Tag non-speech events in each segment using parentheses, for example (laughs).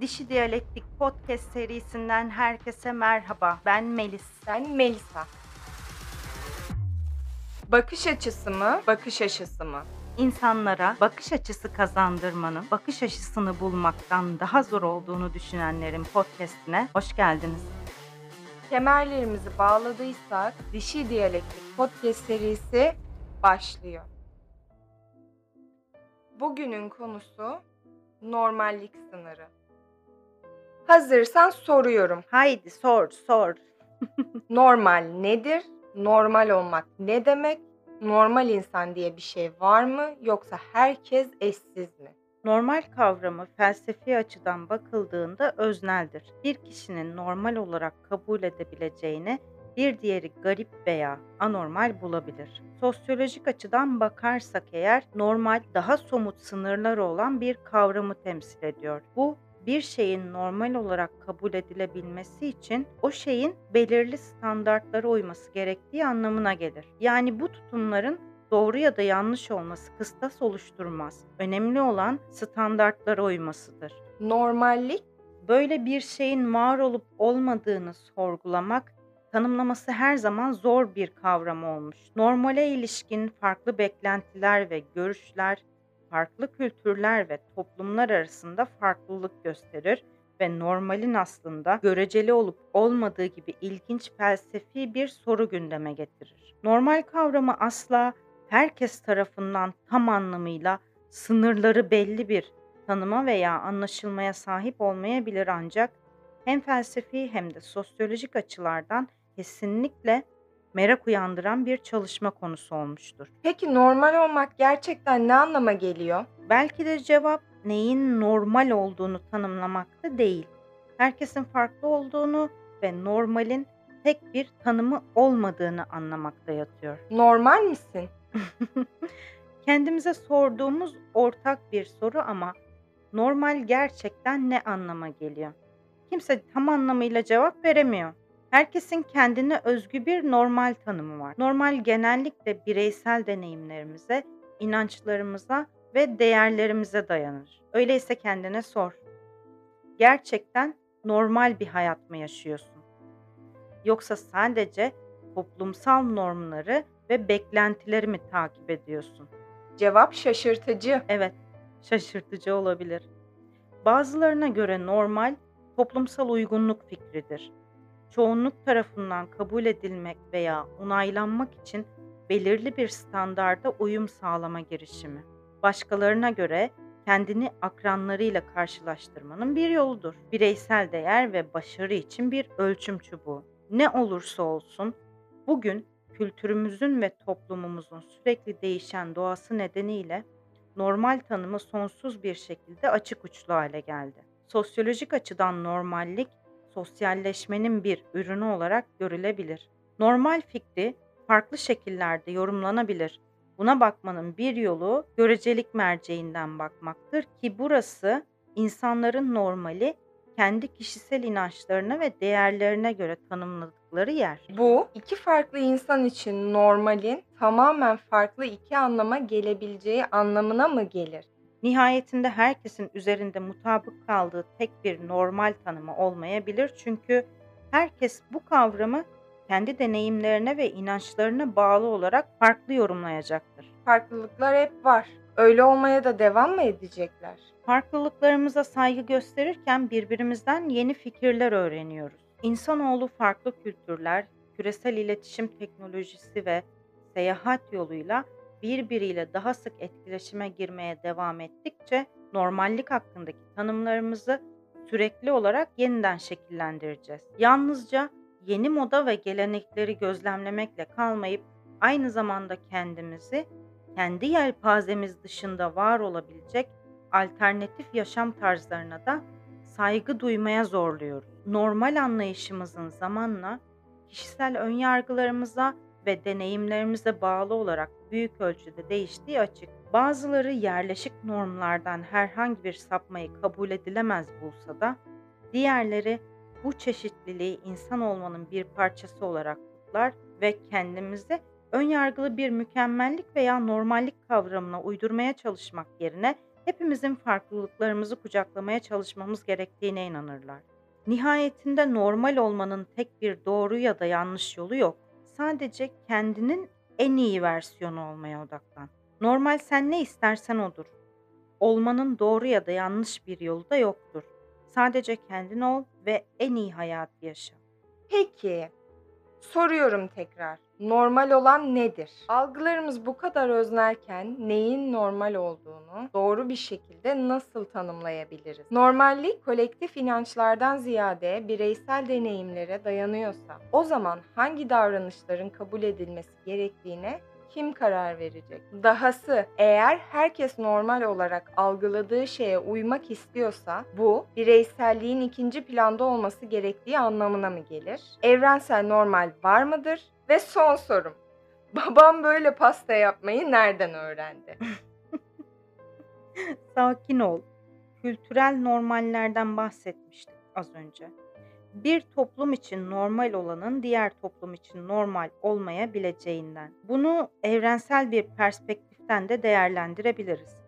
Dişi Diyalektik Podcast serisinden herkese merhaba. Ben Melis. Ben Melisa. Bakış açısı mı, bakış açısı mı? İnsanlara bakış açısı kazandırmanın, bakış açısını bulmaktan daha zor olduğunu düşünenlerin podcastine hoş geldiniz. Kemerlerimizi bağladıysak Dişi Diyalektik Podcast serisi başlıyor. Bugünün konusu normallik sınırı. Hazırsan soruyorum. Haydi sor, sor. (laughs) Normal nedir? Normal olmak ne demek? Normal insan diye bir şey var mı yoksa herkes eşsiz mi? Normal kavramı felsefi açıdan bakıldığında özneldir. Bir kişinin normal olarak kabul edebileceğini bir diğeri garip veya anormal bulabilir. Sosyolojik açıdan bakarsak eğer normal daha somut sınırları olan bir kavramı temsil ediyor. Bu bir şeyin normal olarak kabul edilebilmesi için o şeyin belirli standartlara uyması gerektiği anlamına gelir. Yani bu tutumların doğru ya da yanlış olması kıstas oluşturmaz. Önemli olan standartlara uymasıdır. Normallik Böyle bir şeyin var olup olmadığını sorgulamak tanımlaması her zaman zor bir kavram olmuş. Normale ilişkin farklı beklentiler ve görüşler, farklı kültürler ve toplumlar arasında farklılık gösterir ve normalin aslında göreceli olup olmadığı gibi ilginç felsefi bir soru gündeme getirir. Normal kavramı asla herkes tarafından tam anlamıyla sınırları belli bir tanıma veya anlaşılmaya sahip olmayabilir ancak hem felsefi hem de sosyolojik açılardan kesinlikle merak uyandıran bir çalışma konusu olmuştur. Peki normal olmak gerçekten ne anlama geliyor? Belki de cevap neyin normal olduğunu tanımlamakta değil. Herkesin farklı olduğunu ve normalin tek bir tanımı olmadığını anlamakta yatıyor. Normal misin? (laughs) Kendimize sorduğumuz ortak bir soru ama normal gerçekten ne anlama geliyor? Kimse tam anlamıyla cevap veremiyor. Herkesin kendine özgü bir normal tanımı var. Normal genellikle bireysel deneyimlerimize, inançlarımıza ve değerlerimize dayanır. Öyleyse kendine sor. Gerçekten normal bir hayat mı yaşıyorsun? Yoksa sadece toplumsal normları ve beklentileri mi takip ediyorsun? Cevap şaşırtıcı. Evet, şaşırtıcı olabilir. Bazılarına göre normal toplumsal uygunluk fikridir. Çoğunluk tarafından kabul edilmek veya onaylanmak için belirli bir standarda uyum sağlama girişimi. Başkalarına göre kendini akranlarıyla karşılaştırmanın bir yoludur. Bireysel değer ve başarı için bir ölçüm çubuğu. Ne olursa olsun bugün kültürümüzün ve toplumumuzun sürekli değişen doğası nedeniyle normal tanımı sonsuz bir şekilde açık uçlu hale geldi. Sosyolojik açıdan normallik sosyalleşmenin bir ürünü olarak görülebilir. Normal fikri farklı şekillerde yorumlanabilir. Buna bakmanın bir yolu görecelik merceğinden bakmaktır ki burası insanların normali kendi kişisel inançlarına ve değerlerine göre tanımladıkları yer. Bu iki farklı insan için normalin tamamen farklı iki anlama gelebileceği anlamına mı gelir? Nihayetinde herkesin üzerinde mutabık kaldığı tek bir normal tanımı olmayabilir çünkü herkes bu kavramı kendi deneyimlerine ve inançlarına bağlı olarak farklı yorumlayacaktır. Farklılıklar hep var. Öyle olmaya da devam mı edecekler? Farklılıklarımıza saygı gösterirken birbirimizden yeni fikirler öğreniyoruz. İnsanoğlu farklı kültürler, küresel iletişim teknolojisi ve seyahat yoluyla birbiriyle daha sık etkileşime girmeye devam ettikçe normallik hakkındaki tanımlarımızı sürekli olarak yeniden şekillendireceğiz. Yalnızca yeni moda ve gelenekleri gözlemlemekle kalmayıp aynı zamanda kendimizi kendi yelpazemiz dışında var olabilecek alternatif yaşam tarzlarına da saygı duymaya zorluyoruz. Normal anlayışımızın zamanla kişisel önyargılarımıza ve deneyimlerimize bağlı olarak büyük ölçüde değiştiği açık. Bazıları yerleşik normlardan herhangi bir sapmayı kabul edilemez bulsa da diğerleri bu çeşitliliği insan olmanın bir parçası olarak kutlar ve kendimizi önyargılı bir mükemmellik veya normallik kavramına uydurmaya çalışmak yerine hepimizin farklılıklarımızı kucaklamaya çalışmamız gerektiğine inanırlar. Nihayetinde normal olmanın tek bir doğru ya da yanlış yolu yok. Sadece kendinin en iyi versiyonu olmaya odaklan. Normal sen ne istersen odur. Olmanın doğru ya da yanlış bir yolu da yoktur. Sadece kendin ol ve en iyi hayatı yaşa. Peki, soruyorum tekrar. Normal olan nedir? Algılarımız bu kadar öznelken neyin normal olduğunu doğru bir şekilde nasıl tanımlayabiliriz? Normallik kolektif inançlardan ziyade bireysel deneyimlere dayanıyorsa o zaman hangi davranışların kabul edilmesi gerektiğine kim karar verecek? Dahası eğer herkes normal olarak algıladığı şeye uymak istiyorsa bu bireyselliğin ikinci planda olması gerektiği anlamına mı gelir? Evrensel normal var mıdır? Ve son sorum. (laughs) Babam böyle pasta yapmayı nereden öğrendi? (laughs) Sakin ol. Kültürel normallerden bahsetmiştik az önce. Bir toplum için normal olanın diğer toplum için normal olmayabileceğinden. Bunu evrensel bir perspektiften de değerlendirebiliriz.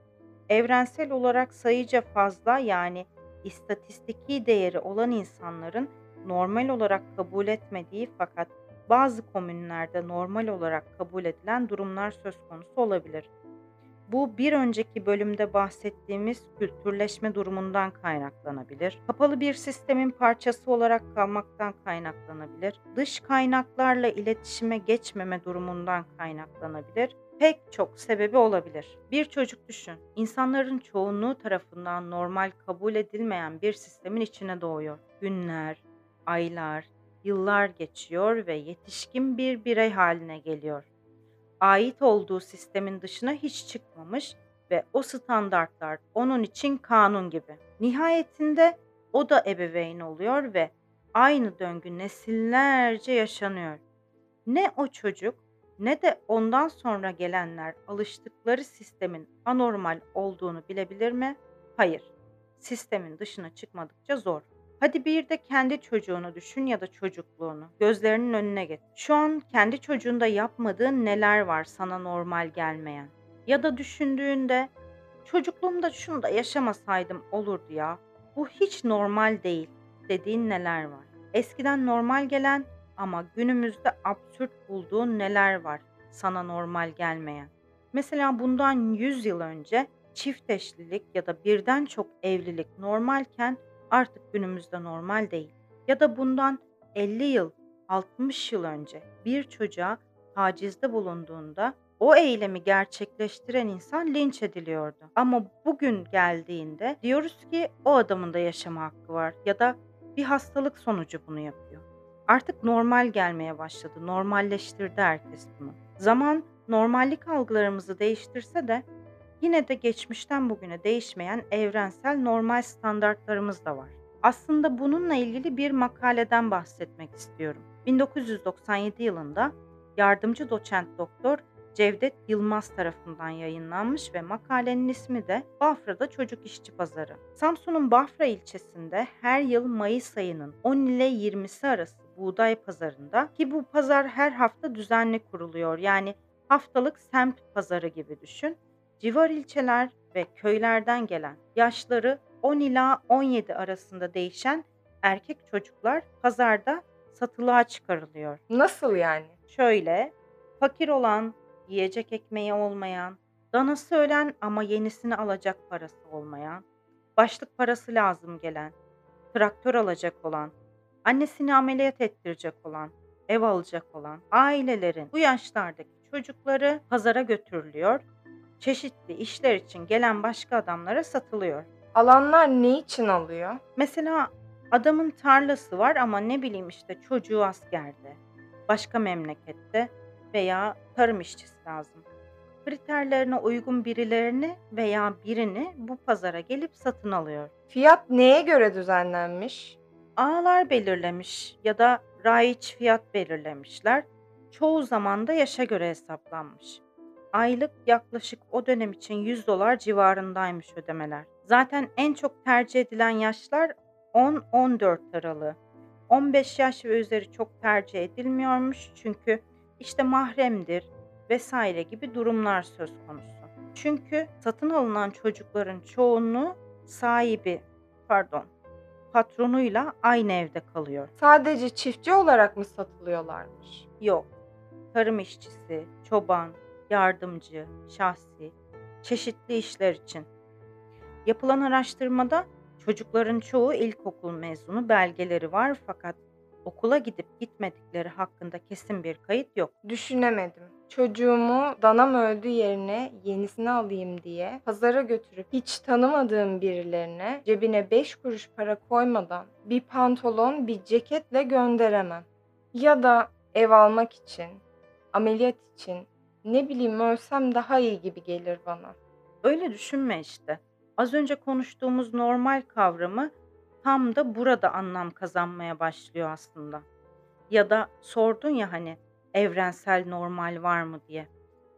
Evrensel olarak sayıca fazla yani istatistiki değeri olan insanların normal olarak kabul etmediği fakat bazı komünlerde normal olarak kabul edilen durumlar söz konusu olabilir. Bu bir önceki bölümde bahsettiğimiz kültürleşme durumundan kaynaklanabilir. Kapalı bir sistemin parçası olarak kalmaktan kaynaklanabilir. Dış kaynaklarla iletişime geçmeme durumundan kaynaklanabilir. Pek çok sebebi olabilir. Bir çocuk düşün. İnsanların çoğunluğu tarafından normal kabul edilmeyen bir sistemin içine doğuyor. Günler, aylar, yıllar geçiyor ve yetişkin bir birey haline geliyor ait olduğu sistemin dışına hiç çıkmamış ve o standartlar onun için kanun gibi. Nihayetinde o da ebeveyn oluyor ve aynı döngü nesillerce yaşanıyor. Ne o çocuk ne de ondan sonra gelenler alıştıkları sistemin anormal olduğunu bilebilir mi? Hayır. Sistemin dışına çıkmadıkça zor. Hadi bir de kendi çocuğunu düşün ya da çocukluğunu. Gözlerinin önüne get. Şu an kendi çocuğunda yapmadığın neler var sana normal gelmeyen? Ya da düşündüğünde çocukluğumda şunu da yaşamasaydım olurdu ya. Bu hiç normal değil dediğin neler var? Eskiden normal gelen ama günümüzde absürt bulduğun neler var sana normal gelmeyen? Mesela bundan 100 yıl önce çift eşlilik ya da birden çok evlilik normalken artık günümüzde normal değil. Ya da bundan 50 yıl, 60 yıl önce bir çocuğa tacizde bulunduğunda o eylemi gerçekleştiren insan linç ediliyordu. Ama bugün geldiğinde diyoruz ki o adamın da yaşama hakkı var ya da bir hastalık sonucu bunu yapıyor. Artık normal gelmeye başladı. Normalleştirdi herkes bunu. Zaman normallik algılarımızı değiştirse de Yine de geçmişten bugüne değişmeyen evrensel normal standartlarımız da var. Aslında bununla ilgili bir makaleden bahsetmek istiyorum. 1997 yılında yardımcı doçent doktor Cevdet Yılmaz tarafından yayınlanmış ve makalenin ismi de Bafra'da Çocuk İşçi Pazarı. Samsun'un Bafra ilçesinde her yıl Mayıs ayının 10 ile 20'si arası buğday pazarında ki bu pazar her hafta düzenli kuruluyor. Yani haftalık semt pazarı gibi düşün civar ilçeler ve köylerden gelen yaşları 10 ila 17 arasında değişen erkek çocuklar pazarda satılığa çıkarılıyor. Nasıl yani? Şöyle, fakir olan, yiyecek ekmeği olmayan, danası ölen ama yenisini alacak parası olmayan, başlık parası lazım gelen, traktör alacak olan, annesini ameliyat ettirecek olan, ev alacak olan ailelerin bu yaşlardaki çocukları pazara götürülüyor çeşitli işler için gelen başka adamlara satılıyor. Alanlar ne için alıyor? Mesela adamın tarlası var ama ne bileyim işte çocuğu askerde, başka memlekette veya tarım işçisi lazım. Kriterlerine uygun birilerini veya birini bu pazara gelip satın alıyor. Fiyat neye göre düzenlenmiş? Ağlar belirlemiş ya da raiç fiyat belirlemişler. Çoğu zaman da yaşa göre hesaplanmış. Aylık yaklaşık o dönem için 100 dolar civarındaymış ödemeler. Zaten en çok tercih edilen yaşlar 10-14 aralığı. 15 yaş ve üzeri çok tercih edilmiyormuş çünkü işte mahremdir vesaire gibi durumlar söz konusu. Çünkü satın alınan çocukların çoğunluğu sahibi, pardon, patronuyla aynı evde kalıyor. Sadece çiftçi olarak mı satılıyorlarmış? Yok. Tarım işçisi, çoban, yardımcı, şahsi, çeşitli işler için. Yapılan araştırmada çocukların çoğu ilkokul mezunu belgeleri var fakat okula gidip gitmedikleri hakkında kesin bir kayıt yok. Düşünemedim. Çocuğumu danam öldü yerine yenisini alayım diye pazara götürüp hiç tanımadığım birilerine cebine 5 kuruş para koymadan bir pantolon, bir ceketle gönderemem. Ya da ev almak için, ameliyat için ne bileyim ölsem daha iyi gibi gelir bana. Öyle düşünme işte. Az önce konuştuğumuz normal kavramı tam da burada anlam kazanmaya başlıyor aslında. Ya da sordun ya hani evrensel normal var mı diye.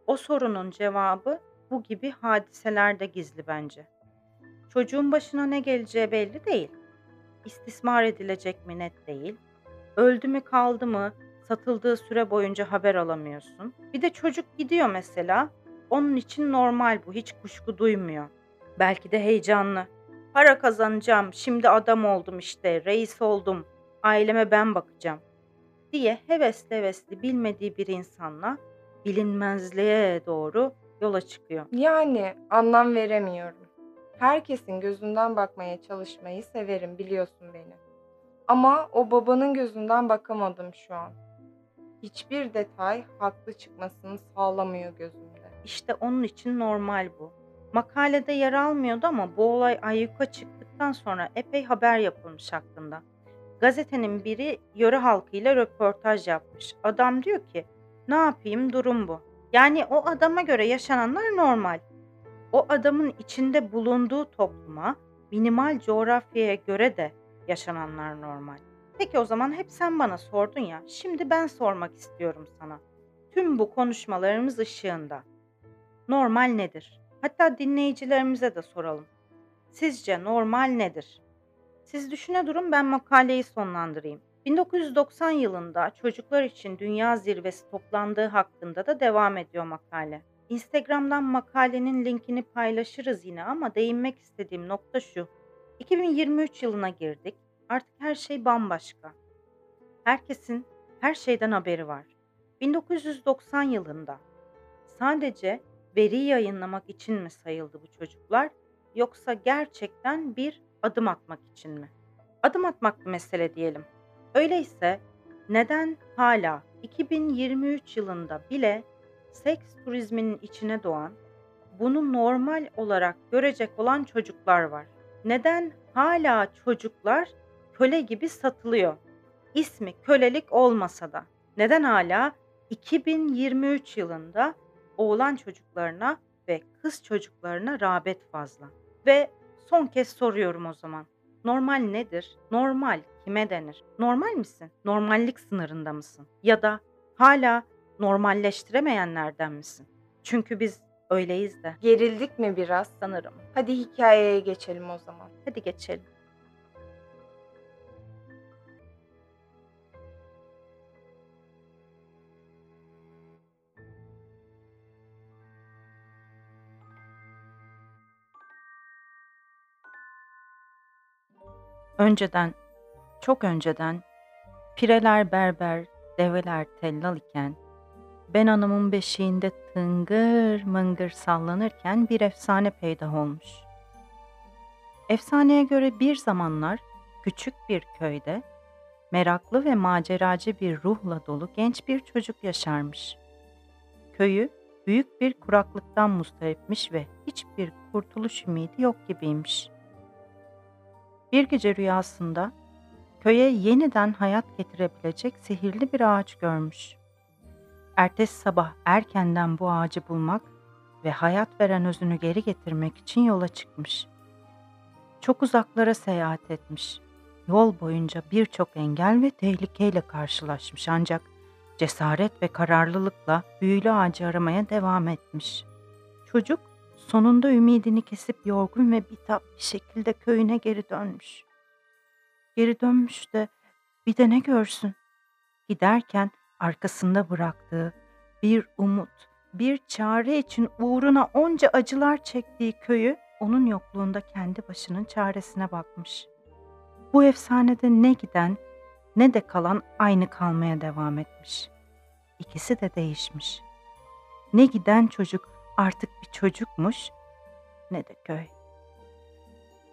O sorunun cevabı bu gibi hadiselerde gizli bence. Çocuğun başına ne geleceği belli değil. İstismar edilecek mi net değil. Öldü mü kaldı mı satıldığı süre boyunca haber alamıyorsun. Bir de çocuk gidiyor mesela. Onun için normal bu. Hiç kuşku duymuyor. Belki de heyecanlı. Para kazanacağım. Şimdi adam oldum işte. Reis oldum. Aileme ben bakacağım diye hevesli hevesli bilmediği bir insanla bilinmezliğe doğru yola çıkıyor. Yani anlam veremiyorum. Herkesin gözünden bakmaya çalışmayı severim biliyorsun beni. Ama o babanın gözünden bakamadım şu an. Hiçbir detay haklı çıkmasını sağlamıyor gözümde. İşte onun için normal bu. Makalede yer almıyordu ama bu olay ayyuka çıktıktan sonra epey haber yapılmış hakkında. Gazetenin biri yöre halkıyla röportaj yapmış. Adam diyor ki ne yapayım durum bu. Yani o adama göre yaşananlar normal. O adamın içinde bulunduğu topluma, minimal coğrafyaya göre de yaşananlar normal. Peki o zaman hep sen bana sordun ya. Şimdi ben sormak istiyorum sana. Tüm bu konuşmalarımız ışığında normal nedir? Hatta dinleyicilerimize de soralım. Sizce normal nedir? Siz düşüne durun ben makaleyi sonlandırayım. 1990 yılında çocuklar için dünya zirvesi toplandığı hakkında da devam ediyor makale. Instagram'dan makalenin linkini paylaşırız yine ama değinmek istediğim nokta şu. 2023 yılına girdik. Artık her şey bambaşka. Herkesin her şeyden haberi var. 1990 yılında sadece veri yayınlamak için mi sayıldı bu çocuklar yoksa gerçekten bir adım atmak için mi? Adım atmak mesele diyelim. Öyleyse neden hala 2023 yılında bile seks turizminin içine doğan, bunu normal olarak görecek olan çocuklar var? Neden hala çocuklar köle gibi satılıyor? İsmi kölelik olmasa da. Neden hala 2023 yılında oğlan çocuklarına ve kız çocuklarına rağbet fazla? Ve son kez soruyorum o zaman. Normal nedir? Normal kime denir? Normal misin? Normallik sınırında mısın? Ya da hala normalleştiremeyenlerden misin? Çünkü biz öyleyiz de Gerildik mi biraz? sanırım. Hadi hikayeye geçelim o zaman. Hadi geçelim. Önceden, çok önceden pireler berber, develer tellal iken, ben hanımın beşiğinde tıngır mıngır sallanırken bir efsane peydah olmuş. Efsaneye göre bir zamanlar küçük bir köyde meraklı ve maceracı bir ruhla dolu genç bir çocuk yaşarmış. Köyü büyük bir kuraklıktan mustaripmiş ve hiçbir kurtuluş ümidi yok gibiymiş. Bir gece rüyasında köye yeniden hayat getirebilecek sihirli bir ağaç görmüş. Ertesi sabah erkenden bu ağacı bulmak ve hayat veren özünü geri getirmek için yola çıkmış. Çok uzaklara seyahat etmiş. Yol boyunca birçok engel ve tehlikeyle karşılaşmış ancak cesaret ve kararlılıkla büyülü ağacı aramaya devam etmiş. Çocuk sonunda ümidini kesip yorgun ve bitap bir şekilde köyüne geri dönmüş. Geri dönmüş de bir de ne görsün? Giderken arkasında bıraktığı bir umut, bir çare için uğruna onca acılar çektiği köyü onun yokluğunda kendi başının çaresine bakmış. Bu efsanede ne giden ne de kalan aynı kalmaya devam etmiş. İkisi de değişmiş. Ne giden çocuk artık bir çocukmuş ne de köy.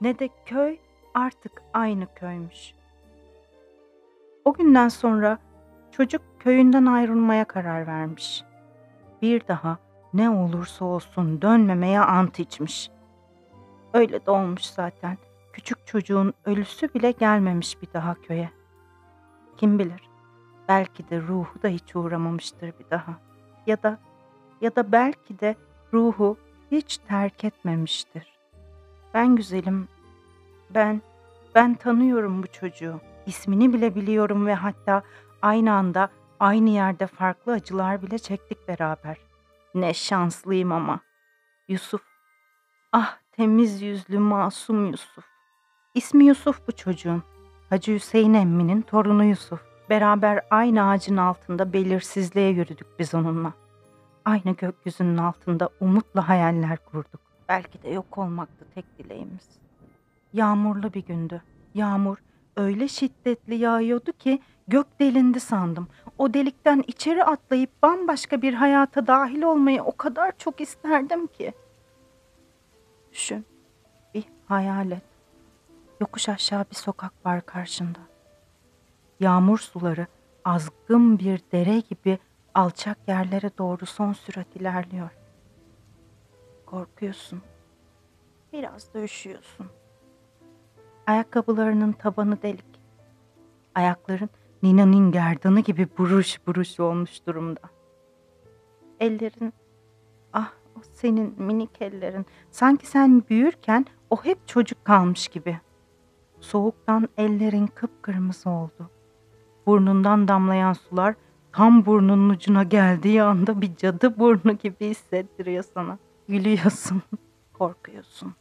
Ne de köy artık aynı köymüş. O günden sonra çocuk köyünden ayrılmaya karar vermiş. Bir daha ne olursa olsun dönmemeye ant içmiş. Öyle de olmuş zaten. Küçük çocuğun ölüsü bile gelmemiş bir daha köye. Kim bilir? Belki de ruhu da hiç uğramamıştır bir daha. Ya da ya da belki de ruhu hiç terk etmemiştir. Ben güzelim. Ben ben tanıyorum bu çocuğu. İsmini bile biliyorum ve hatta aynı anda aynı yerde farklı acılar bile çektik beraber. Ne şanslıyım ama. Yusuf. Ah temiz yüzlü masum Yusuf. İsmi Yusuf bu çocuğun. Hacı Hüseyin emminin torunu Yusuf. Beraber aynı ağacın altında belirsizliğe yürüdük biz onunla. Aynı gökyüzünün altında umutla hayaller kurduk. Belki de yok olmaktı tek dileğimiz. Yağmurlu bir gündü. Yağmur öyle şiddetli yağıyordu ki gök delindi sandım. O delikten içeri atlayıp bambaşka bir hayata dahil olmayı o kadar çok isterdim ki. Düşün, bir hayal et. Yokuş aşağı bir sokak var karşında. Yağmur suları azgın bir dere gibi alçak yerlere doğru son sürat ilerliyor. Korkuyorsun. Biraz da üşüyorsun. Ayakkabılarının tabanı delik. Ayakların Nina'nın gerdanı gibi buruş buruş olmuş durumda. Ellerin, ah o senin minik ellerin. Sanki sen büyürken o hep çocuk kalmış gibi. Soğuktan ellerin kıpkırmızı oldu. Burnundan damlayan sular tam burnunun ucuna geldiği anda bir cadı burnu gibi hissettiriyor sana. Gülüyorsun, (laughs) korkuyorsun.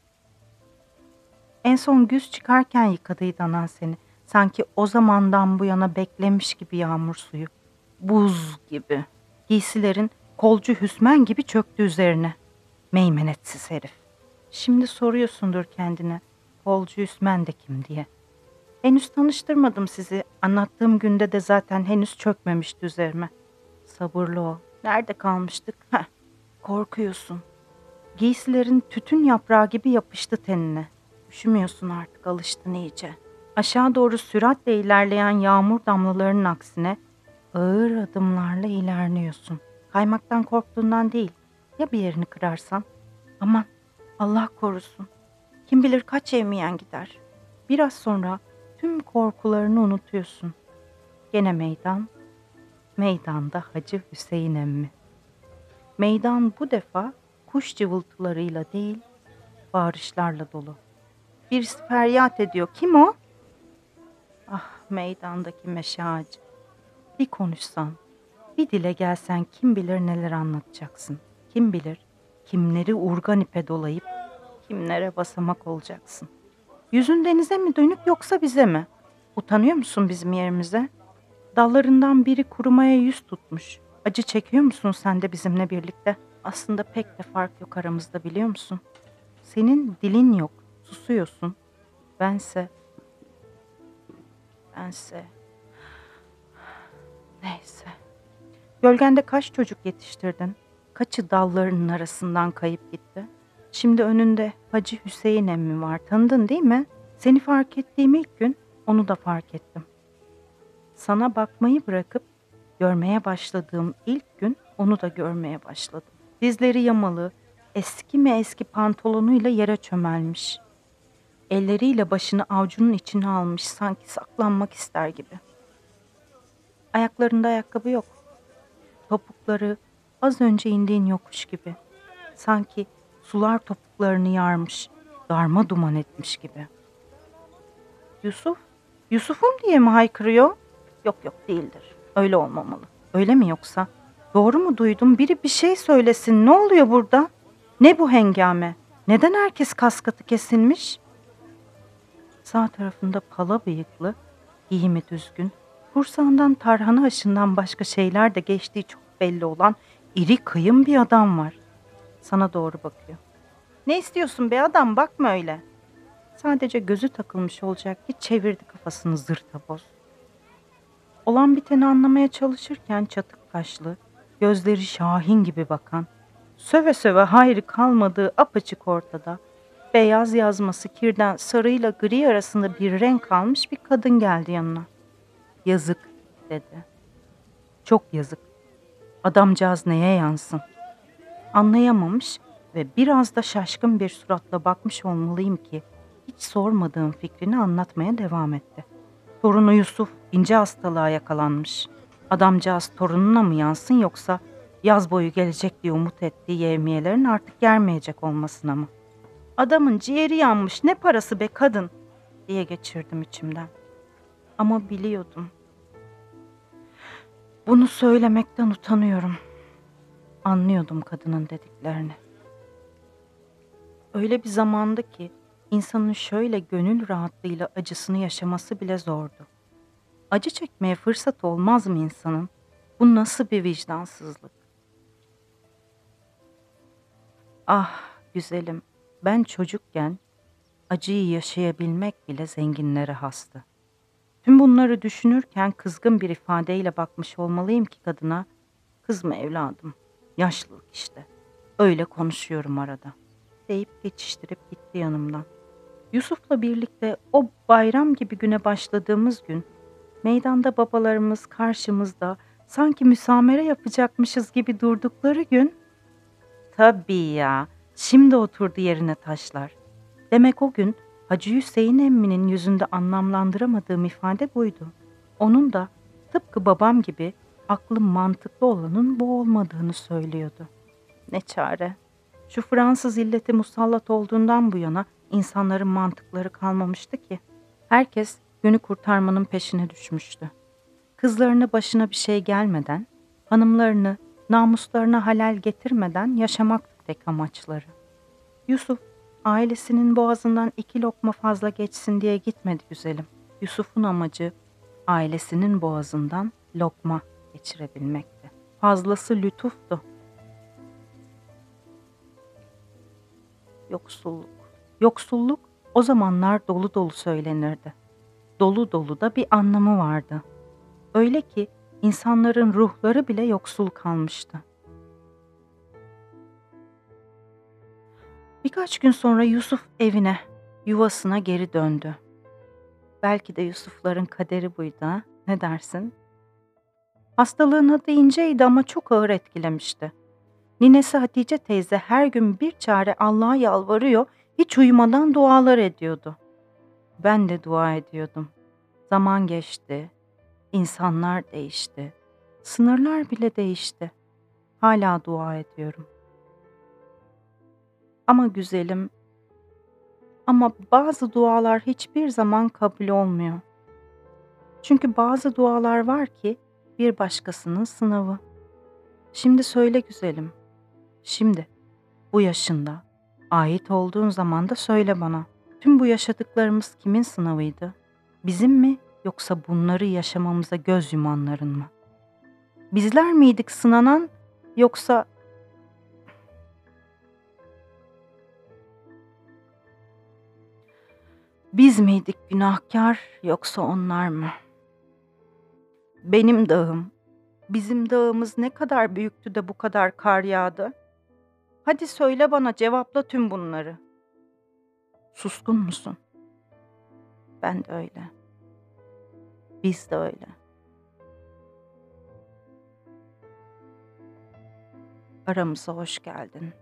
En son güz çıkarken yıkadıydı anan seni. Sanki o zamandan bu yana beklemiş gibi yağmur suyu. Buz gibi. Giysilerin kolcu Hüsmen gibi çöktü üzerine. Meymenetsiz herif. Şimdi soruyorsundur kendine. Kolcu Hüsmen de kim diye. Henüz tanıştırmadım sizi. Anlattığım günde de zaten henüz çökmemişti üzerime. Sabırlı ol. Nerede kalmıştık? Heh. Korkuyorsun. Giysilerin tütün yaprağı gibi yapıştı tenine. Üşümüyorsun artık alıştın iyice. Aşağı doğru süratle ilerleyen yağmur damlalarının aksine ağır adımlarla ilerliyorsun. Kaymaktan korktuğundan değil. Ya bir yerini kırarsan? Aman Allah korusun. Kim bilir kaç evmiyen gider. Biraz sonra tüm korkularını unutuyorsun. Gene meydan, meydanda Hacı Hüseyin emmi. Meydan bu defa kuş cıvıltılarıyla değil, bağırışlarla dolu. Birisi feryat ediyor. Kim o? Ah meydandaki meşe ağacı. Bir konuşsan, bir dile gelsen kim bilir neler anlatacaksın. Kim bilir kimleri urgan ipe dolayıp kimlere basamak olacaksın. Yüzün denize mi dönük yoksa bize mi? Utanıyor musun bizim yerimize? Dallarından biri kurumaya yüz tutmuş. Acı çekiyor musun sen de bizimle birlikte? Aslında pek de fark yok aramızda biliyor musun? Senin dilin yok, susuyorsun. Bense, bense, neyse. Gölgende kaç çocuk yetiştirdin? Kaçı dallarının arasından kayıp gitti? Şimdi önünde Hacı Hüseyin emmi var. Tanıdın değil mi? Seni fark ettiğim ilk gün onu da fark ettim. Sana bakmayı bırakıp görmeye başladığım ilk gün onu da görmeye başladım. Dizleri yamalı, eski mi eski pantolonuyla yere çömelmiş. Elleriyle başını avcunun içine almış sanki saklanmak ister gibi. Ayaklarında ayakkabı yok. Topukları az önce indiğin yokuş gibi. Sanki sular topuklarını yarmış, darma duman etmiş gibi. Yusuf, Yusuf'um diye mi haykırıyor? Yok yok değildir. Öyle olmamalı. Öyle mi yoksa? Doğru mu duydum? Biri bir şey söylesin. Ne oluyor burada? Ne bu hengame? Neden herkes kaskatı kesilmiş? Sağ tarafında pala bıyıklı, giyimi düzgün, kursağından tarhana aşından başka şeyler de geçtiği çok belli olan iri kıyım bir adam var. Sana doğru bakıyor. Ne istiyorsun be adam bakma öyle. Sadece gözü takılmış olacak ki çevirdi kafasını zırta boz. Olan biteni anlamaya çalışırken çatık kaşlı, gözleri şahin gibi bakan, söve söve hayrı kalmadığı apaçık ortada, beyaz yazması kirden sarıyla gri arasında bir renk kalmış bir kadın geldi yanına. Yazık dedi. Çok yazık. Adamcağız neye yansın? Anlayamamış ve biraz da şaşkın bir suratla bakmış olmalıyım ki hiç sormadığım fikrini anlatmaya devam etti. Torunu Yusuf ince hastalığa yakalanmış. Adamcağız torununa mı yansın yoksa yaz boyu gelecek diye umut ettiği yevmiyelerin artık gelmeyecek olmasına mı? Adamın ciğeri yanmış ne parası be kadın diye geçirdim içimden. Ama biliyordum. Bunu söylemekten utanıyorum. Anlıyordum kadının dediklerini. Öyle bir zamandı ki insanın şöyle gönül rahatlığıyla acısını yaşaması bile zordu. Acı çekmeye fırsat olmaz mı insanın? Bu nasıl bir vicdansızlık? Ah güzelim, ben çocukken acıyı yaşayabilmek bile zenginlere hastı. Tüm bunları düşünürken kızgın bir ifadeyle bakmış olmalıyım ki kadına, kızma evladım, yaşlılık işte, öyle konuşuyorum arada, deyip geçiştirip gitti yanımdan. Yusuf'la birlikte o bayram gibi güne başladığımız gün, meydanda babalarımız karşımızda sanki müsamere yapacakmışız gibi durdukları gün, tabii ya, şimdi oturdu yerine taşlar. Demek o gün Hacı Hüseyin emminin yüzünde anlamlandıramadığım ifade buydu. Onun da tıpkı babam gibi aklı mantıklı olanın bu olmadığını söylüyordu. Ne çare. Şu Fransız illeti musallat olduğundan bu yana insanların mantıkları kalmamıştı ki. Herkes günü kurtarmanın peşine düşmüştü. Kızlarını başına bir şey gelmeden, hanımlarını namuslarına halal getirmeden yaşamaktı tek amaçları. Yusuf ailesinin boğazından iki lokma fazla geçsin diye gitmedi güzelim. Yusuf'un amacı ailesinin boğazından lokma geçirebilmekti. Fazlası lütuftu. Yoksulluk. Yoksulluk o zamanlar dolu dolu söylenirdi. Dolu dolu da bir anlamı vardı. Öyle ki insanların ruhları bile yoksul kalmıştı. Birkaç gün sonra Yusuf evine, yuvasına geri döndü. Belki de Yusufların kaderi buydu? Ne dersin? Hastalığın adı inceydi ama çok ağır etkilemişti. Ninesi Hatice teyze her gün bir çare Allah'a yalvarıyor, hiç uyumadan dualar ediyordu. Ben de dua ediyordum. Zaman geçti, insanlar değişti, sınırlar bile değişti. Hala dua ediyorum. Ama güzelim, ama bazı dualar hiçbir zaman kabul olmuyor. Çünkü bazı dualar var ki bir başkasının sınavı. Şimdi söyle güzelim. Şimdi bu yaşında ait olduğun zaman da söyle bana. Tüm bu yaşadıklarımız kimin sınavıydı? Bizim mi yoksa bunları yaşamamıza göz yumanların mı? Bizler miydik sınanan yoksa Biz miydik günahkar yoksa onlar mı? Benim dağım, bizim dağımız ne kadar büyüktü de bu kadar kar yağdı? Hadi söyle bana cevapla tüm bunları. Suskun musun? Ben de öyle. Biz de öyle. Aramıza hoş geldin.''